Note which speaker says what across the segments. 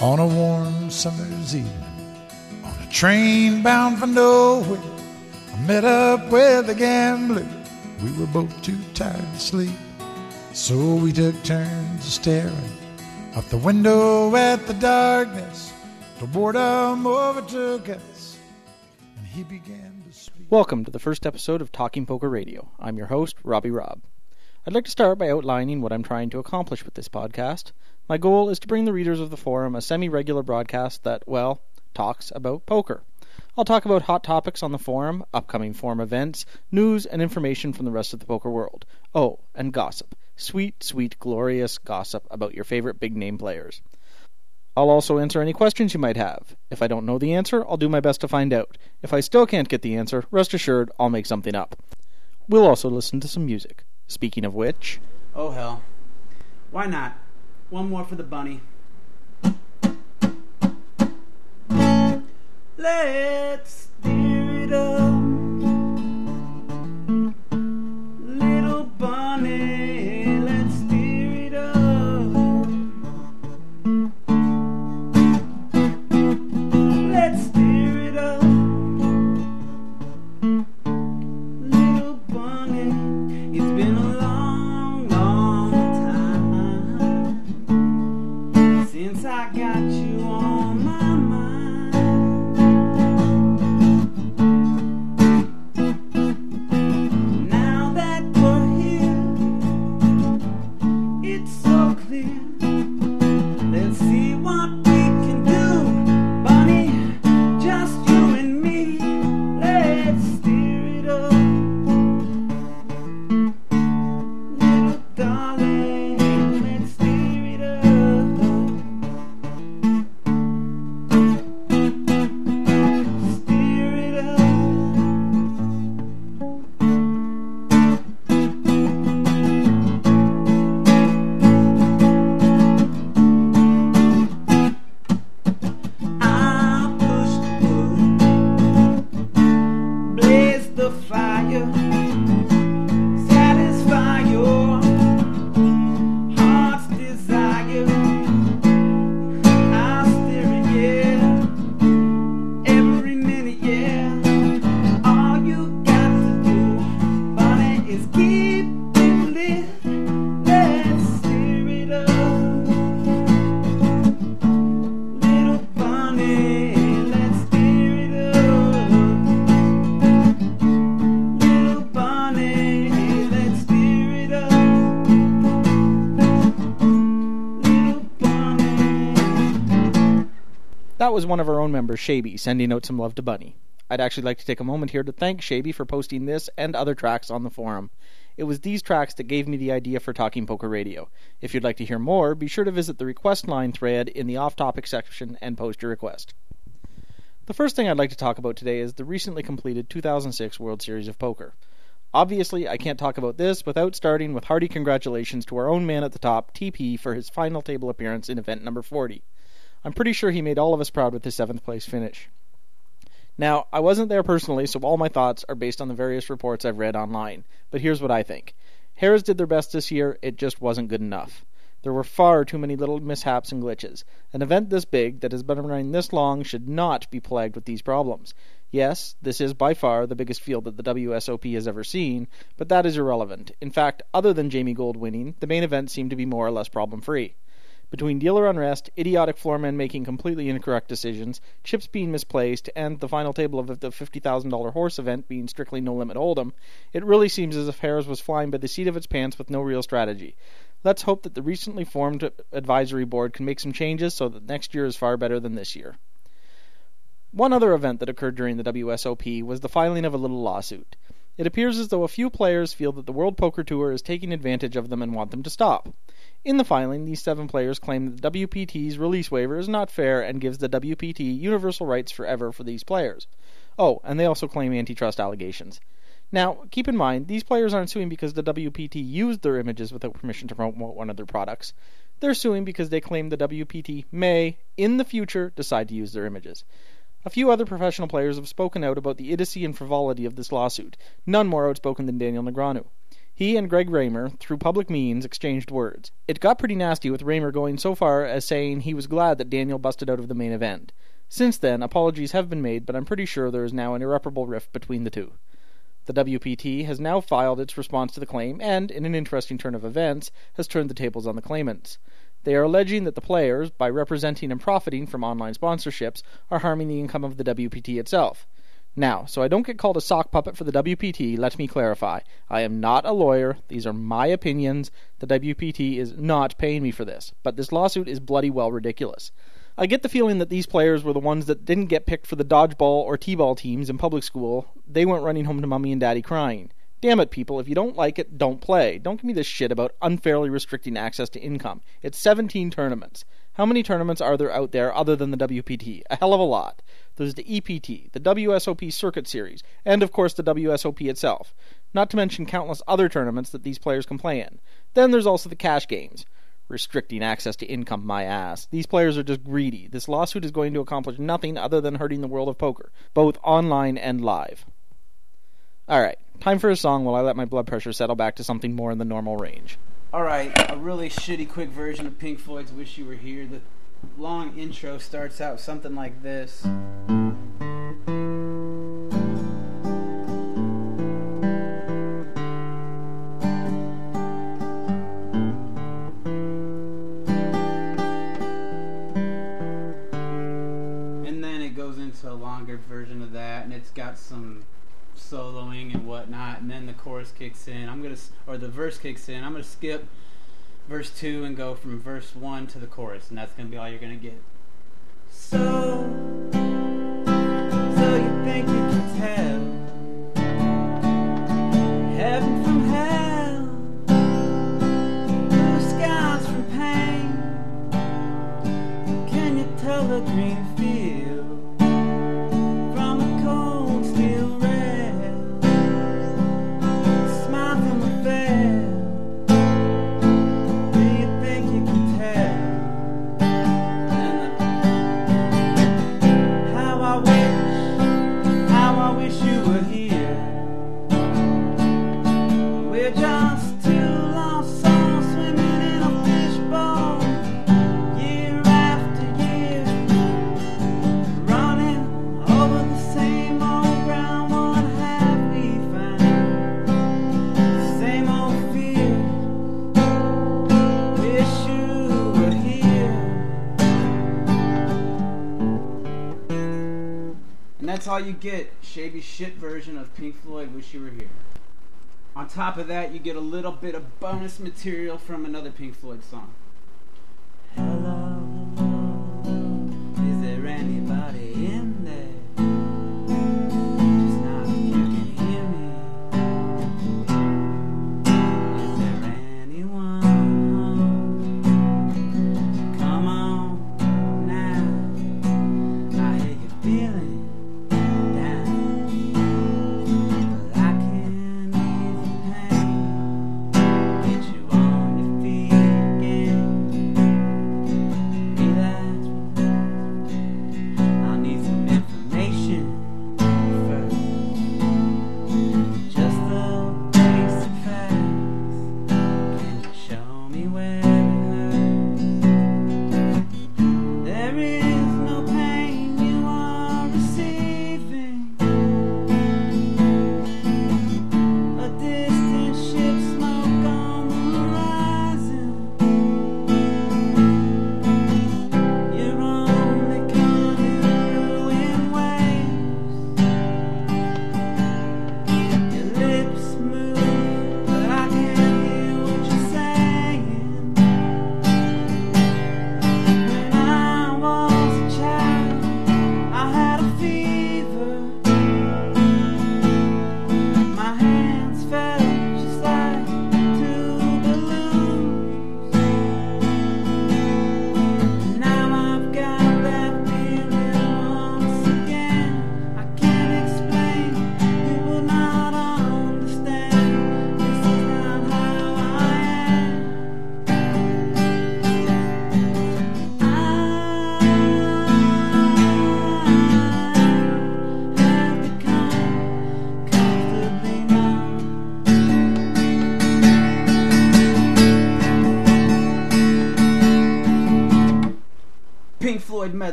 Speaker 1: on a warm summer's evening on a train bound for nowhere. I met up with a gambler. We were both too tired to sleep, so we took turns staring out the window at the darkness. The boredom overtook us, and he began to speak.
Speaker 2: Welcome to the first episode of Talking Poker Radio. I'm your host, Robbie Robb. I'd like to start by outlining what I'm trying to accomplish with this podcast. My goal is to bring the readers of the forum a semi regular broadcast that, well, talks about poker. I'll talk about hot topics on the forum, upcoming forum events, news, and information from the rest of the poker world. Oh, and gossip. Sweet, sweet, glorious gossip about your favorite big name players. I'll also answer any questions you might have. If I don't know the answer, I'll do my best to find out. If I still can't get the answer, rest assured I'll make something up. We'll also listen to some music. Speaking of which,
Speaker 3: Oh hell. Why not? One more for the bunny. Let's steer it up. That
Speaker 2: was one of our own members, Shaby, sending out some love to Bunny. I'd actually like to take a moment here to thank Shaby for posting this and other tracks on the forum. It was these tracks that gave me the idea for Talking Poker Radio. If you'd like to hear more, be sure to visit the request line thread in the off topic section and post your request. The first thing I'd like to talk about today is the recently completed 2006 World Series of Poker. Obviously, I can't talk about this without starting with hearty congratulations to our own man at the top, TP, for his final table appearance in event number 40. I'm pretty sure he made all of us proud with his seventh place finish. Now, I wasn't there personally, so all my thoughts are based on the various reports I've read online. But here's what I think Harrah's did their best this year, it just wasn't good enough. There were far too many little mishaps and glitches. An event this big, that has been running this long, should not be plagued with these problems. Yes, this is by far the biggest field that the WSOP has ever seen, but that is irrelevant. In fact, other than Jamie Gold winning, the main event seemed to be more or less problem free. Between dealer unrest, idiotic floormen making completely incorrect decisions, chips being misplaced, and the final table of the $50,000 horse event being strictly no limit hold'em, it really seems as if Harrah's was flying by the seat of its pants with no real strategy. Let's hope that the recently formed advisory board can make some changes so that next year is far better than this year. One other event that occurred during the WSOP was the filing of a little lawsuit. It appears as though a few players feel that the World Poker Tour is taking advantage of them and want them to stop. In the filing, these seven players claim that the WPT's release waiver is not fair and gives the WPT universal rights forever for these players. Oh, and they also claim antitrust allegations. Now, keep in mind, these players aren't suing because the WPT used their images without permission to promote one of their products. They're suing because they claim the WPT may, in the future, decide to use their images. A few other professional players have spoken out about the idiocy and frivolity of this lawsuit, none more outspoken than Daniel Negreanu. He and Greg Raymer, through public means, exchanged words. It got pretty nasty with Raymer going so far as saying he was glad that Daniel busted out of the main event. Since then, apologies have been made, but I'm pretty sure there is now an irreparable rift between the two. The WPT has now filed its response to the claim and, in an interesting turn of events, has turned the tables on the claimants. They are alleging that the players, by representing and profiting from online sponsorships, are harming the income of the WPT itself. Now, so I don't get called a sock puppet for the WPT, let me clarify. I am not a lawyer. These are my opinions. The WPT is not paying me for this. But this lawsuit is bloody well ridiculous. I get the feeling that these players were the ones that didn't get picked for the dodgeball or t-ball teams in public school. They went running home to mommy and daddy crying. Damn it, people, if you don't like it, don't play. Don't give me this shit about unfairly restricting access to income. It's 17 tournaments. How many tournaments are there out there other than the WPT? A hell of a lot. There's the EPT, the WSOP Circuit Series, and of course the WSOP itself. Not to mention countless other tournaments that these players can play in. Then there's also the cash games restricting access to income my ass. These players are just greedy. This lawsuit is going to accomplish nothing other than hurting the world of poker, both online and live. Alright, time for a song while I let my blood pressure settle back to something more in the normal range.
Speaker 3: Alright, a really shitty quick version of Pink Floyd's Wish You Were Here. The long intro starts out something like this. And then it goes into a longer version of that, and it's got some soloing and whatnot, and then the chorus kicks in. I'm gonna, or the verse kicks in. I'm gonna skip verse two and go from verse one to the chorus, and that's gonna be all you're gonna get. So, so you think you can tell heaven from hell, blue skies from pain? Can you tell the green all you get. Shabby shit version of Pink Floyd Wish You Were Here. On top of that, you get a little bit of bonus material from another Pink Floyd song. Hello,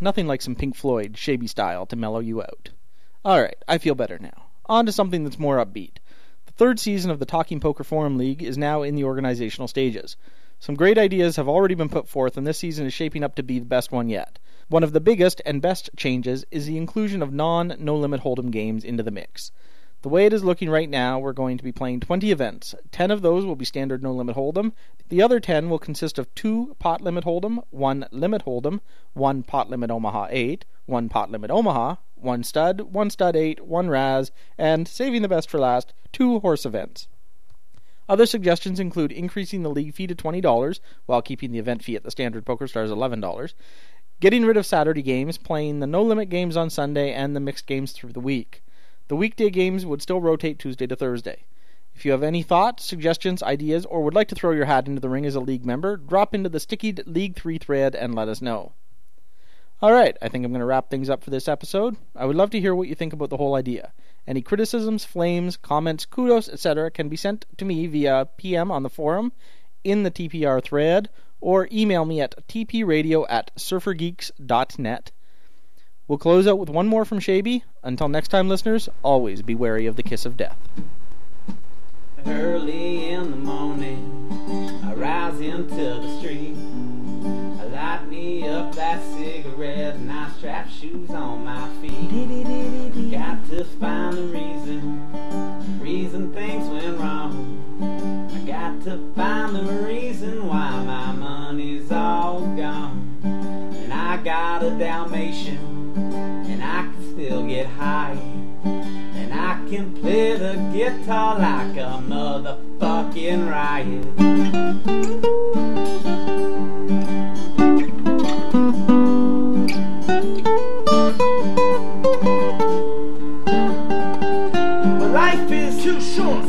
Speaker 2: nothing like some Pink Floyd, shabby style, to mellow you out. Alright, I feel better now. On to something that's more upbeat. The third season of the Talking Poker Forum League is now in the organizational stages. Some great ideas have already been put forth, and this season is shaping up to be the best one yet. One of the biggest and best changes is the inclusion of non no limit hold'em games into the mix. The way it is looking right now, we're going to be playing 20 events. 10 of those will be standard no limit hold'em. The other 10 will consist of 2 pot limit hold'em, 1 limit hold'em, 1 pot limit Omaha 8, 1 pot limit Omaha, 1 stud, 1 stud 8, 1 Razz, and, saving the best for last, 2 horse events. Other suggestions include increasing the league fee to $20 while keeping the event fee at the standard PokerStars $11, getting rid of Saturday games, playing the no limit games on Sunday, and the mixed games through the week. The weekday games would still rotate Tuesday to Thursday. If you have any thoughts, suggestions, ideas, or would like to throw your hat into the ring as a league member, drop into the Sticky League 3 thread and let us know. Alright, I think I'm going to wrap things up for this episode. I would love to hear what you think about the whole idea. Any criticisms, flames, comments, kudos, etc. can be sent to me via PM on the forum, in the TPR thread, or email me at tpradio at surfergeeks.net. We'll close out with one more from Shaby. Until next time, listeners, always be wary of the kiss of death.
Speaker 3: Early in the morning, I rise into the street. I light me up that cigarette and I strap shoes on my feet. Got to find the reason, reason things went wrong. I got to find the reason why my money's all gone. And I got a Dalmatian, still get high. And I can play the guitar like a motherfucking riot.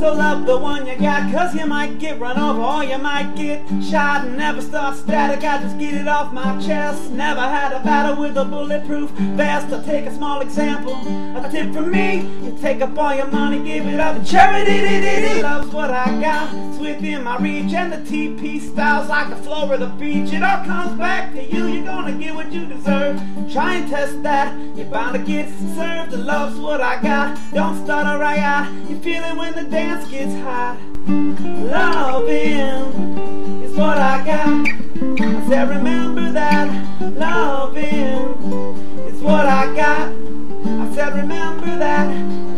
Speaker 3: So love the one you got. Cause you might get run over or you might get shot and never start static. I just get it off my chest. Never had a battle with a bulletproof vest. I'll take a small example. A tip from me you take up all your money, give it up. to Charity loves what I got. It's within my reach, and the TP styles like the floor of the beach. It all comes back to you. You're gonna get what you deserve. Try and test that. You're bound to get served. The love's what I got. Don't start right out. You feel it when the dance gets hot. Loving is what I got. I said, remember that. Loving is what I got. I said, remember that.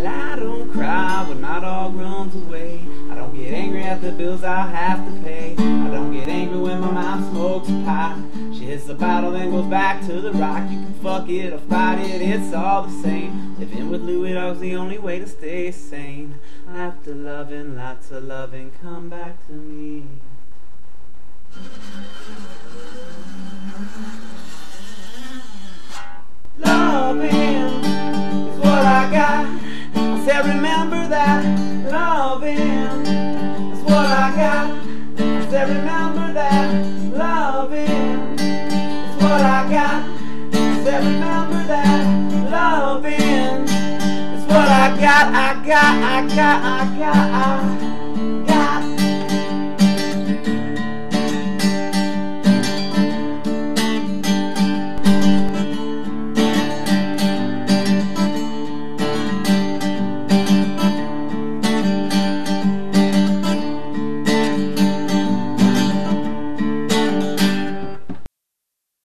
Speaker 3: I don't cry when my dog runs away. I don't get angry at the bills I have to pay. I don't get angry when my mom smokes pot. She hits the bottle, and goes back to the rock. You can fuck it or fight it, it's all the same. Living with Louis Dog's the only way to stay sane. After loving, lots of loving, come back to me. Loving is what I got. I said, remember that. Loving is what I got. I said, remember that. Loving is what I got. I said, remember Got, I got. I